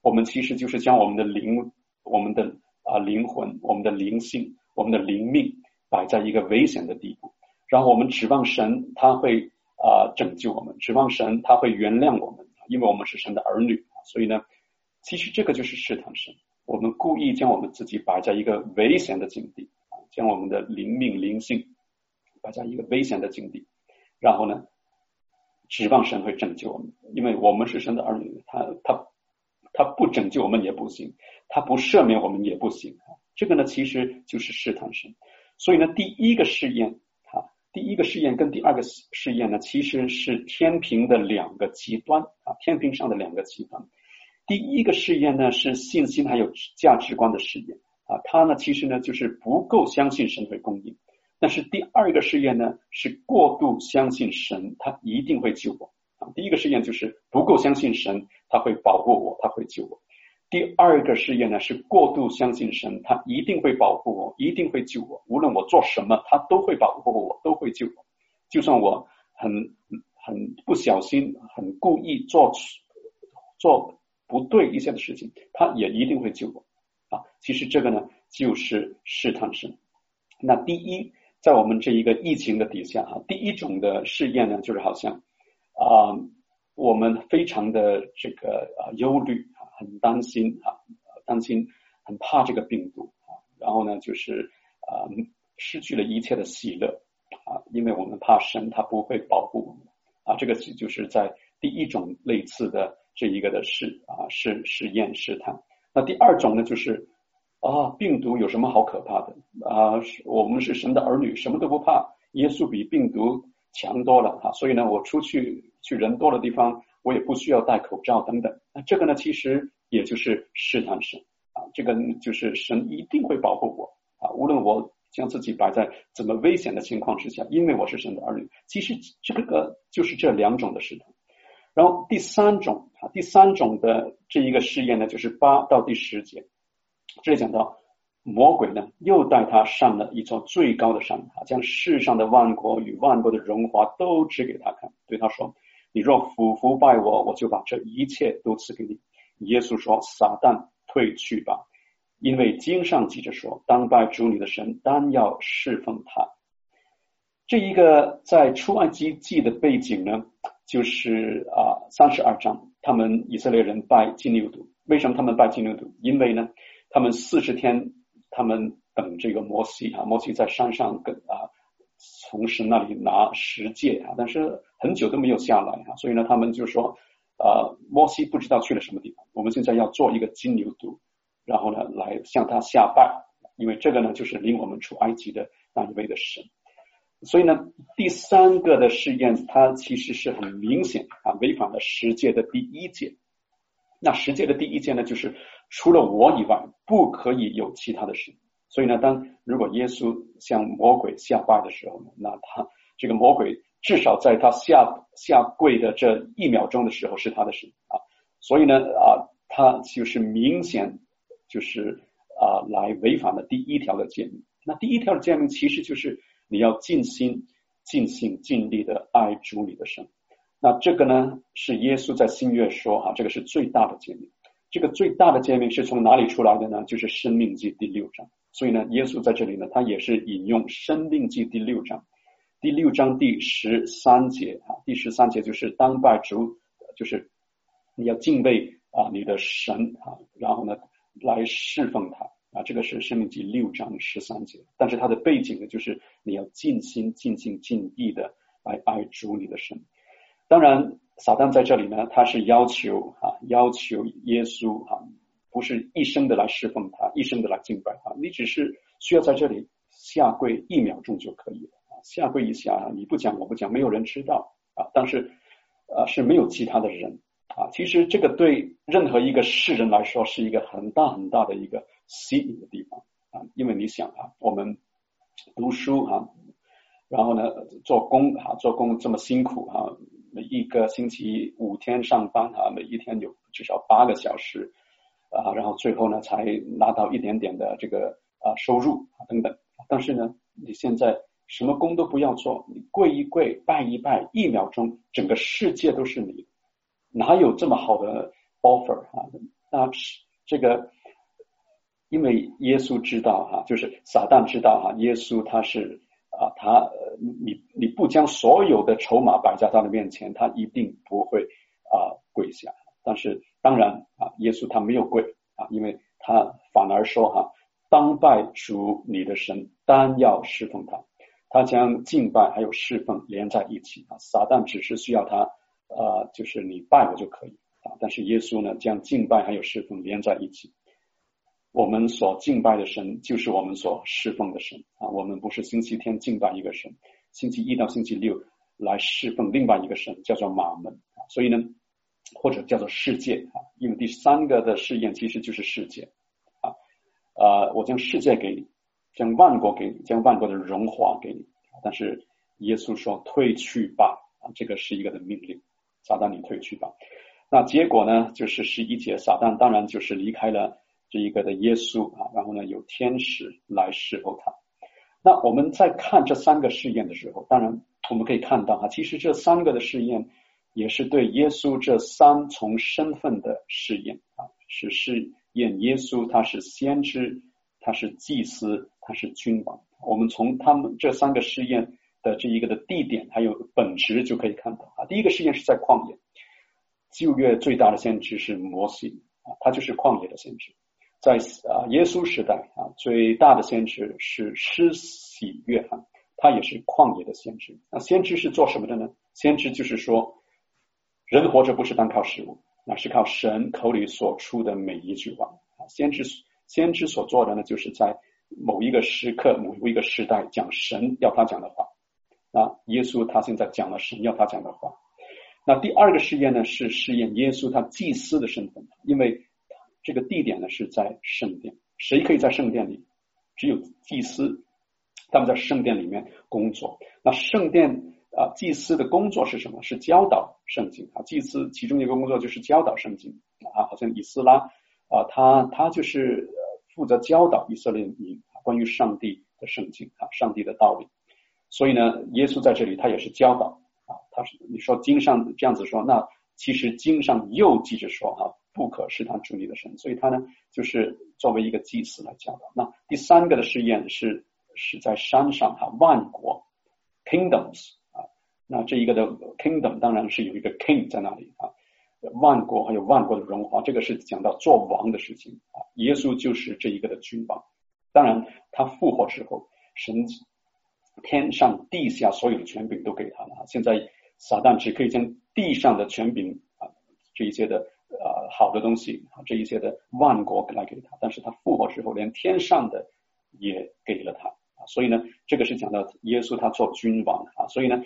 我们其实就是将我们的灵、我们的啊灵魂、我们的灵性、我们的灵命摆在一个危险的地步，然后我们指望神他会。啊、拯救我们，指望神他会原谅我们，因为我们是神的儿女，所以呢，其实这个就是试探神。我们故意将我们自己摆在一个危险的境地，将我们的灵命灵性摆在一个危险的境地，然后呢，指望神会拯救我们，因为我们是神的儿女，他他他不拯救我们也不行，他不赦免我们也不行。这个呢，其实就是试探神。所以呢，第一个试验。第一个试验跟第二个试验呢，其实是天平的两个极端啊，天平上的两个极端。第一个试验呢是信心还有价值观的试验啊，它呢其实呢就是不够相信神会供应。但是第二个试验呢是过度相信神，他一定会救我啊。第一个试验就是不够相信神，他会保护我，他会救我。第二个试验呢，是过度相信神，他一定会保护我，一定会救我，无论我做什么，他都会保护我，都会救我。就算我很很不小心，很故意做做不对一些的事情，他也一定会救我。啊，其实这个呢，就是试探神。那第一，在我们这一个疫情的底下啊，第一种的试验呢，就是好像啊，我们非常的这个啊忧虑。很担心啊，担心，很怕这个病毒啊，然后呢，就是啊，失去了一切的喜乐啊，因为我们怕神他不会保护我们啊，这个就是在第一种类似的这一个的试啊，试试验试探。那第二种呢，就是啊，病毒有什么好可怕的啊？我们是神的儿女，什么都不怕，耶稣比病毒强多了啊，所以呢，我出去去人多的地方。我也不需要戴口罩等等，那这个呢，其实也就是试探神啊，这个就是神一定会保护我啊，无论我将自己摆在怎么危险的情况之下，因为我是神的儿女。其实这个就是这两种的试探。然后第三种啊，第三种的这一个试验呢，就是八到第十节，这里讲到魔鬼呢又带他上了一座最高的山啊，将世上的万国与万国的荣华都指给他看，对他说：“你若俯伏拜我，我就把这一切都赐给你。”耶稣说：“撒旦退去吧，因为经上记着说，当拜主你的神，当要侍奉他。”这一个在出埃及记的背景呢，就是啊三十二章，他们以色列人拜金牛犊。为什么他们拜金牛犊？因为呢，他们四十天，他们等这个摩西啊，摩西在山上跟啊从神那里拿十诫啊，但是很久都没有下来啊，所以呢，他们就说啊，摩西不知道去了什么地方。我们现在要做一个金牛犊，然后呢，来向他下拜，因为这个呢，就是领我们出埃及的那一位的神。所以呢，第三个的试验，它其实是很明显啊，违反了十诫的第一诫。那十诫的第一诫呢，就是除了我以外，不可以有其他的神。所以呢，当如果耶稣向魔鬼下拜的时候呢，那他这个魔鬼至少在他下下跪的这一秒钟的时候是他的神啊。所以呢，啊，他就是明显就是啊，来违反了第一条的诫命。那第一条的诫命其实就是。你要尽心、尽性、尽力的爱主你的神。那这个呢，是耶稣在新约说啊，这个是最大的诫命。这个最大的诫命是从哪里出来的呢？就是《生命记》第六章。所以呢，耶稣在这里呢，他也是引用《申命记》第六章，第六章第十三节啊，第十三节就是当拜主，就是你要敬畏啊你的神啊，然后呢来侍奉他。啊，这个是《申命记》六章十三节，但是它的背景呢，就是你要尽心、尽心、尽意的来爱主你的神。当然，撒旦在这里呢，他是要求啊，要求耶稣啊，不是一生的来侍奉他，一生的来敬拜他，你只是需要在这里下跪一秒钟就可以了啊，下跪一下，你不讲我不讲，没有人知道啊，但是啊是没有其他的人啊。其实这个对任何一个世人来说是一个很大很大的一个。吸引的地方啊，因为你想啊，我们读书啊，然后呢做工啊，做工这么辛苦啊，每一个星期五天上班啊，每一天有至少八个小时啊，然后最后呢才拿到一点点的这个啊收入啊等等。但是呢，你现在什么工都不要做，你跪一跪，拜一拜，一秒钟，整个世界都是你，哪有这么好的 offer 啊？那是这个。因为耶稣知道哈，就是撒旦知道哈，耶稣他是啊，他你你不将所有的筹码摆在他的面前，他一定不会啊跪下。但是当然啊，耶稣他没有跪啊，因为他反而说哈，当拜主你的神，单要侍奉他。他将敬拜还有侍奉连在一起啊。撒旦只是需要他啊，就是你拜我就可以啊，但是耶稣呢，将敬拜还有侍奉连在一起。我们所敬拜的神就是我们所侍奉的神啊！我们不是星期天敬拜一个神，星期一到星期六来侍奉另外一个神，叫做马门啊。所以呢，或者叫做世界啊，因为第三个的试验其实就是世界啊。呃，我将世界给你，将万国给你，将万国的荣华给你。但是耶稣说：“退去吧！”啊，这个是一个的命令，撒旦你退去吧。那结果呢，就是十一节，撒旦当然就是离开了。这一个的耶稣啊，然后呢，有天使来侍候他。那我们在看这三个试验的时候，当然我们可以看到哈，其实这三个的试验也是对耶稣这三重身份的试验啊，是试验耶稣他是先知，他是祭司，他是君王。我们从他们这三个试验的这一个的地点还有本质就可以看到啊，第一个试验是在旷野，旧约最大的先知是摩西啊，他就是旷野的先知。在啊，耶稣时代啊，最大的先知是施洗约翰，他也是旷野的先知。那先知是做什么的呢？先知就是说，人活着不是单靠食物，那是靠神口里所出的每一句话。先知先知所做的呢，就是在某一个时刻、某一个时代讲神要他讲的话。那耶稣他现在讲了神要他讲的话。那第二个试验呢，是试验耶稣他祭司的身份，因为。这个地点呢，是在圣殿，谁可以在圣殿里？只有祭司，他们在圣殿里面工作。那圣殿啊，祭司的工作是什么？是教导圣经啊。祭司其中一个工作就是教导圣经啊，好像以斯拉啊，他他就是负责教导以色列民关于上帝的圣经啊，上帝的道理。所以呢，耶稣在这里他也是教导啊，他是你说经上这样子说，那其实经上又记着说啊，不可试探主你的神，所以他呢就是作为一个祭司来教导。那第三个的试验是是在山上哈，万国 kingdoms。那这一个的 kingdom 当然是有一个 king 在那里啊，万国还有万国的荣华，这个是讲到做王的事情啊。耶稣就是这一个的君王，当然他复活之后，神天上地下所有的权柄都给他了。现在撒旦只可以将地上的权柄啊，这一些的呃好的东西啊，这一些的万国来给他，但是他复活之后，连天上的也给了他啊。所以呢，这个是讲到耶稣他做君王啊，所以呢。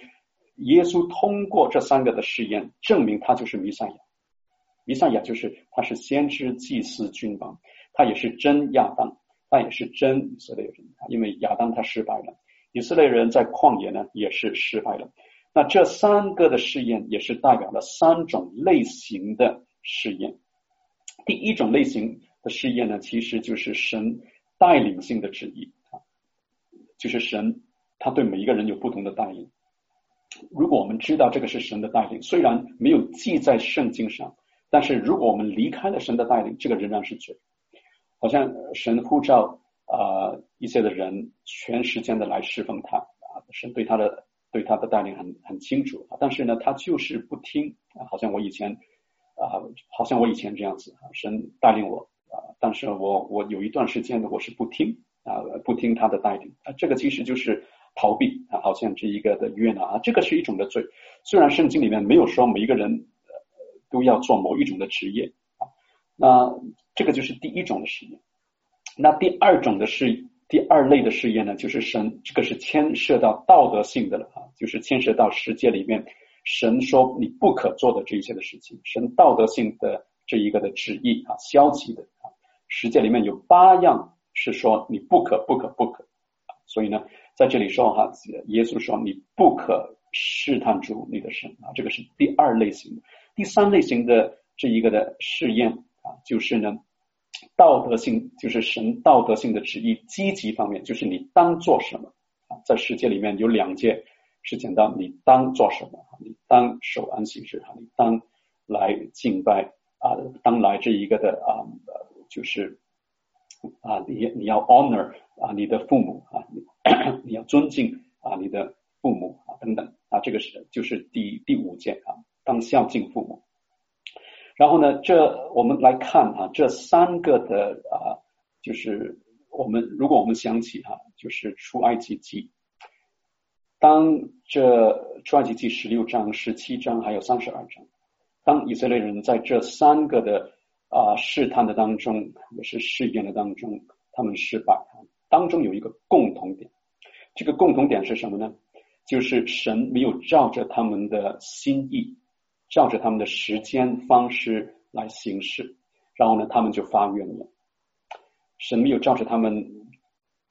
耶稣通过这三个的试验，证明他就是弥赛亚。弥赛亚就是他是先知、祭司、君王，他也是真亚当，他也是真以色列人。因为亚当他失败了，以色列人在旷野呢也是失败了。那这三个的试验也是代表了三种类型的试验。第一种类型的试验呢，其实就是神带领性的旨意啊，就是神他对每一个人有不同的带领。如果我们知道这个是神的带领，虽然没有记在圣经上，但是如果我们离开了神的带领，这个仍然是罪。好像神呼召啊、呃、一些的人全时间的来侍奉他啊，神对他的对他的带领很很清楚，但是呢，他就是不听啊，好像我以前啊，好像我以前这样子，神带领我啊，但是我我有一段时间呢，我是不听啊，不听他的带领啊，这个其实就是。逃避啊，好像这一个的约拿啊，这个是一种的罪。虽然圣经里面没有说每一个人都要做某一种的职业啊，那这个就是第一种的试验。那第二种的是，第二类的事业呢，就是神这个是牵涉到道德性的了啊，就是牵涉到世界里面神说你不可做的这一些的事情，神道德性的这一个的旨意啊，消极的啊，世界里面有八样是说你不可不可不可，所以呢。在这里说哈，耶稣说你不可试探主你的神啊，这个是第二类型的。第三类型的这一个的试验啊，就是呢道德性，就是神道德性的旨意，积极方面就是你当做什么啊？在世界里面有两件是讲到你当做什么，你当守安息日哈，你当来敬拜啊，当来这一个的啊，就是啊，你你要 honor 啊你的父母啊。你要尊敬啊，你的父母啊，等等。啊，这个是就是第第五件啊，当孝敬父母。然后呢，这我们来看啊，这三个的啊，就是我们如果我们想起哈、啊，就是出埃及记，当这出埃及记十六章、十七章还有三十二章，当以色列人在这三个的啊试探的当中，也是试验的当中，他们失败，当中有一个共同点。这个共同点是什么呢？就是神没有照着他们的心意，照着他们的时间方式来行事，然后呢，他们就发怨言。神没有照着他们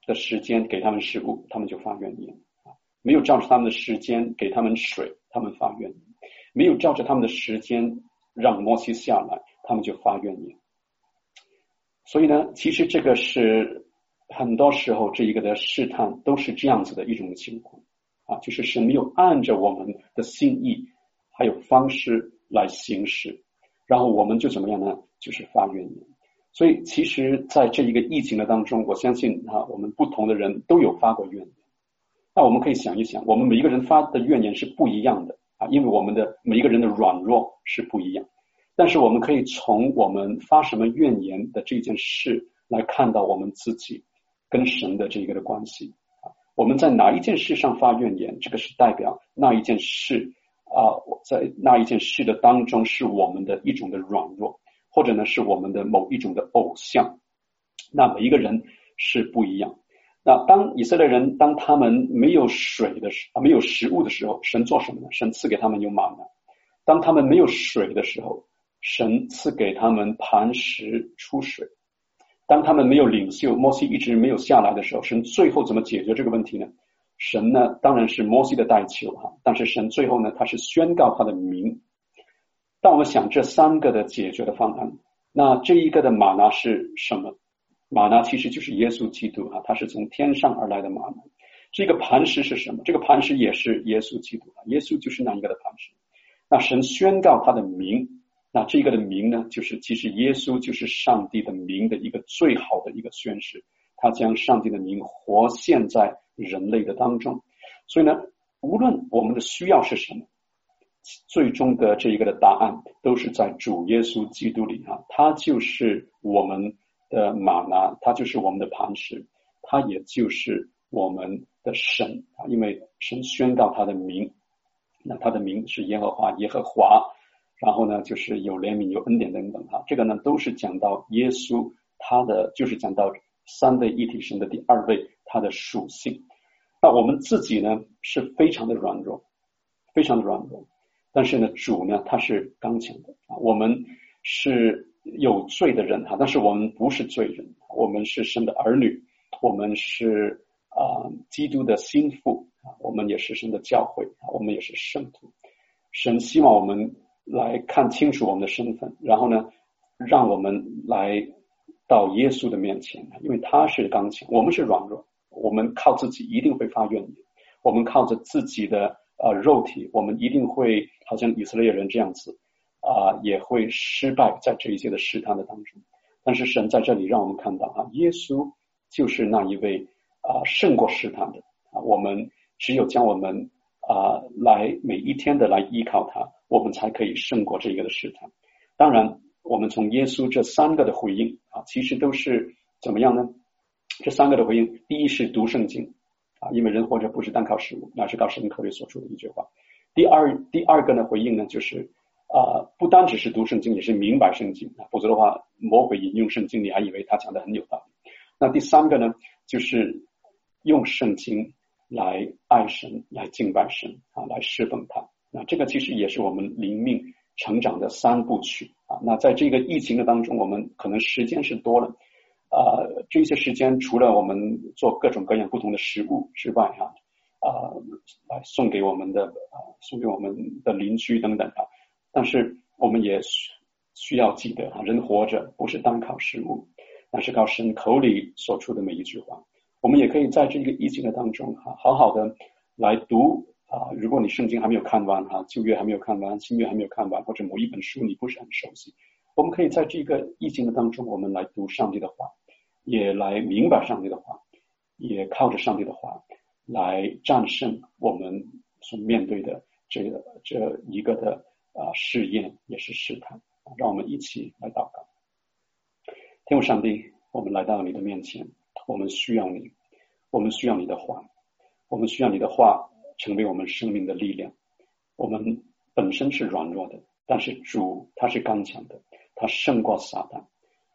的时间给他们食物，他们就发怨言；没有照着他们的时间给他们水，他们发怨言；没有照着他们的时间让摩西下来，他们就发怨言。所以呢，其实这个是。很多时候，这一个的试探都是这样子的一种情况啊，就是神没有按着我们的心意还有方式来行事，然后我们就怎么样呢？就是发怨言。所以，其实在这一个疫情的当中，我相信啊，我们不同的人都有发过怨言。那我们可以想一想，我们每一个人发的怨言是不一样的啊，因为我们的每一个人的软弱是不一样。但是，我们可以从我们发什么怨言的这件事来看到我们自己。跟神的这个的关系啊，我们在哪一件事上发怨言，这个是代表那一件事啊，在那一件事的当中是我们的一种的软弱，或者呢是我们的某一种的偶像。那每一个人是不一样。那当以色列人当他们没有水的时啊，没有食物的时候，神做什么呢？神赐给他们有马呢。当他们没有水的时候，神赐给他们磐石出水。当他们没有领袖，摩西一直没有下来的时候，神最后怎么解决这个问题呢？神呢，当然是摩西的代求哈，但是神最后呢，他是宣告他的名。当我们想这三个的解决的方案，那这一个的玛拿是什么？玛拿其实就是耶稣基督啊，他是从天上而来的玛拿。这个磐石是什么？这个磐石也是耶稣基督啊，耶稣就是那一个的磐石。那神宣告他的名，那这个的名呢，就是其实耶稣就是上帝的名的一个最好的一个宣示，他将上帝的名活现在人类的当中。所以呢，无论我们的需要是什么，最终的这一个的答案都是在主耶稣基督里啊，他就是我们的玛拿，他就是我们的磐石，他也就是我们的神啊，因为神宣告他的名。那他的名是耶和华，耶和华，然后呢，就是有怜悯、有恩典等等哈，这个呢都是讲到耶稣，他的就是讲到三位一体神的第二位，他的属性。那我们自己呢是非常的软弱，非常的软弱，但是呢主呢他是刚强的啊，我们是有罪的人哈，但是我们不是罪人，我们是神的儿女，我们是啊、基督的心腹啊。我们也是神的教会，我们也是圣徒。神希望我们来看清楚我们的身份，然后呢，让我们来到耶稣的面前，因为他是刚强，我们是软弱，我们靠自己一定会发怨言，我们靠着自己的呃肉体，我们一定会好像以色列人这样子啊、也会失败在这一些的试探的当中。但是神在这里让我们看到啊，耶稣就是那一位啊、胜过试探的啊，我们。只有将我们啊、来每一天的来依靠他，我们才可以胜过这个的试探。当然，我们从耶稣这三个的回应啊，其实都是怎么样呢？这三个的回应，第一是读圣经啊，因为人活着不是单靠食物，那是靠神口里所出的一句话。第二，第二个呢回应呢，就是啊，不单只是读圣经，也是明白圣经啊，否则的话，魔鬼引用圣经，你还以为他讲的很有道理。那第三个呢，就是用圣经。来爱神，来敬拜神啊，来侍奉他。这个其实也是我们灵命成长的三部曲啊。那在这个疫情的当中，我们可能时间是多了啊。这些时间除了我们做各种各样不同的食物之外，哈啊，来送给我们的啊，送给我们的邻居等等啊。但是我们也需要记得啊，人活着不是单靠食物，而是靠神口里所出的每一句话。我们也可以在这个疫情的当中哈，好好的来读啊。如果你圣经还没有看完哈，旧约还没有看完，新约还没有看完，或者某一本书你不是很熟悉，我们可以在这个疫情的当中，我们来读上帝的话，也来明白上帝的话，也靠着上帝的话来战胜我们所面对的这个这一个的啊试验，也是试探。让我们一起来祷告，天父上帝，我们来到你的面前。我们需要你，我们需要你的话，我们需要你的话成为我们生命的力量。我们本身是软弱的，但是主他是刚强的，他胜过撒旦。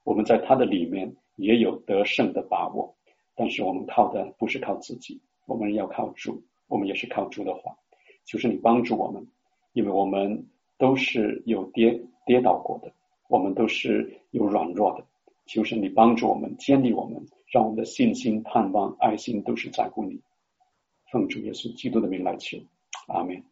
我们在他的里面也有得胜的把握，但是我们靠的不是靠自己，我们要靠主，我们也是靠主的话。就是你帮助我们，因为我们都是有跌跌倒过的，我们都是有软弱的。就是你帮助我们，建立我们。让我们的信心、盼望、爱心都是在乎你。奉主耶稣基督的名来求，阿门。